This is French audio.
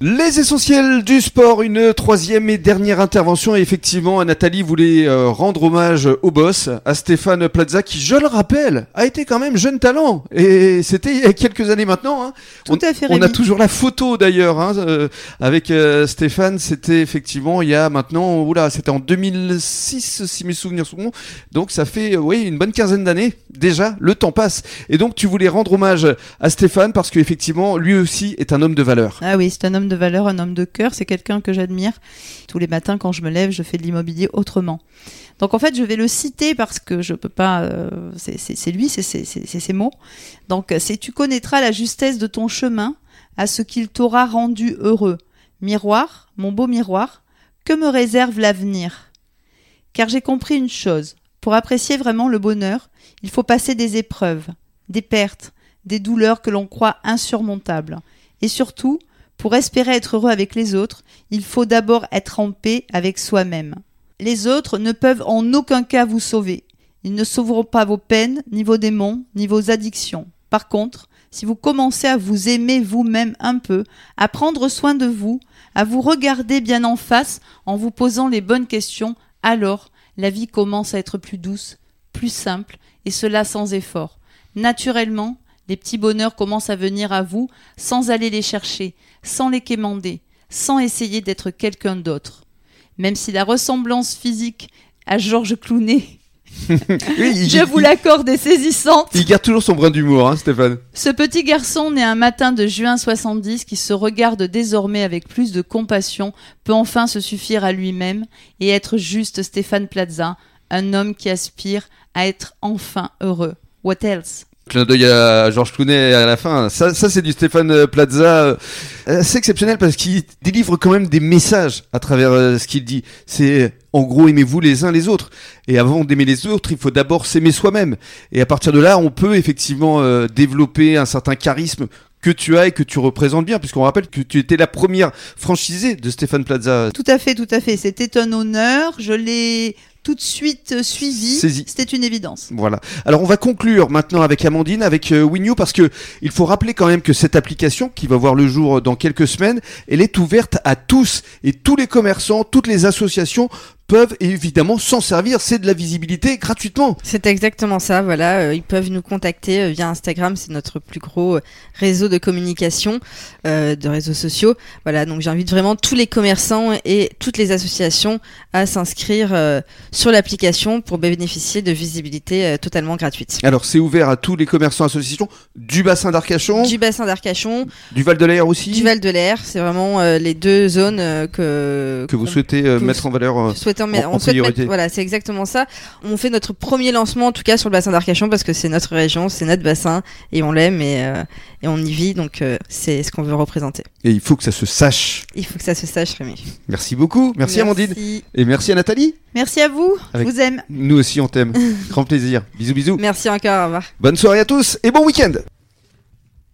Les essentiels du sport, une troisième et dernière intervention. Et effectivement, Nathalie voulait euh, rendre hommage au boss, à Stéphane Plaza, qui, je le rappelle, a été quand même jeune talent. Et c'était il y a quelques années maintenant. hein. Tout on, à fait, On a toujours la photo d'ailleurs hein, euh, avec euh, Stéphane. C'était effectivement il y a maintenant, oula, c'était en 2006 si mes souvenirs sont bons. Donc ça fait, euh, oui, une bonne quinzaine d'années déjà. Le temps passe. Et donc tu voulais rendre hommage à Stéphane parce qu'effectivement, lui aussi est un homme de valeur. Ah oui, c'est un homme de valeur, un homme de cœur, c'est quelqu'un que j'admire. Tous les matins, quand je me lève, je fais de l'immobilier autrement. Donc en fait, je vais le citer parce que je peux pas. euh, c'est- lui, c'est ses mots. Donc c'est tu connaîtras la justesse de ton chemin à ce qu'il t'aura rendu heureux. Miroir, mon beau miroir, que me réserve l'avenir? Car j'ai compris une chose. Pour apprécier vraiment le bonheur, il faut passer des épreuves, des pertes, des douleurs que l'on croit insurmontables. Et surtout, pour espérer être heureux avec les autres, il faut d'abord être en paix avec soi-même. Les autres ne peuvent en aucun cas vous sauver. Ils ne sauveront pas vos peines, ni vos démons, ni vos addictions. Par contre, si vous commencez à vous aimer vous-même un peu, à prendre soin de vous, à vous regarder bien en face en vous posant les bonnes questions, alors la vie commence à être plus douce, plus simple, et cela sans effort. Naturellement, les petits bonheurs commencent à venir à vous sans aller les chercher, sans les quémander, sans essayer d'être quelqu'un d'autre. Même si la ressemblance physique à Georges Oui, il- je vous l'accorde, est saisissante. Il garde toujours son brin d'humour, hein, Stéphane. Ce petit garçon né un matin de juin 70 qui se regarde désormais avec plus de compassion peut enfin se suffire à lui-même et être juste Stéphane Plaza, un homme qui aspire à être enfin heureux. What else? Clin d'œil à Georges Clooney à la fin. Ça, ça c'est du Stéphane euh, Plaza euh, assez exceptionnel parce qu'il délivre quand même des messages à travers euh, ce qu'il dit. C'est en gros aimez-vous les uns les autres. Et avant d'aimer les autres, il faut d'abord s'aimer soi-même. Et à partir de là, on peut effectivement développer un certain charisme que tu as et que tu représentes bien, puisqu'on rappelle que tu étais la première franchisée de Stéphane Plaza. Tout à fait, tout à fait. C'était un honneur. Je l'ai tout de suite euh, suivi. C'était une évidence. Voilà. Alors on va conclure maintenant avec Amandine, avec euh, Winio, parce que il faut rappeler quand même que cette application, qui va voir le jour dans quelques semaines, elle est ouverte à tous et tous les commerçants, toutes les associations peuvent évidemment s'en servir. C'est de la visibilité gratuitement. C'est exactement ça, voilà. euh, ils peuvent nous contacter euh, via Instagram, c'est notre plus gros euh, réseau de communication, euh, de réseaux sociaux. Voilà, donc j'invite vraiment tous les commerçants et toutes les associations à s'inscrire euh, sur l'application pour bénéficier de visibilité euh, totalement gratuite. Alors c'est ouvert à tous les commerçants associations du bassin d'Arcachon, du, Du bassin d'Arcachon, Val de l'Air aussi, du Val de l'Air, c'est vraiment euh, les deux zones euh, que que vous souhaitez que mettre en valeur. En- en on souhaite mettre- voilà, c'est exactement ça. On fait notre premier lancement en tout cas sur le bassin d'Arcachon parce que c'est notre région, c'est notre bassin et on l'aime et, euh, et on y vit donc euh, c'est ce qu'on veut représenter. Et il faut que ça se sache. Il faut que ça se sache Rémi. Merci beaucoup. Merci, Amandine. Et merci à Nathalie. Merci à vous. Avec- Je vous aime. Nous aussi on t'aime. Grand plaisir. Bisous bisous. Merci encore, au revoir. Bonne soirée à tous et bon week-end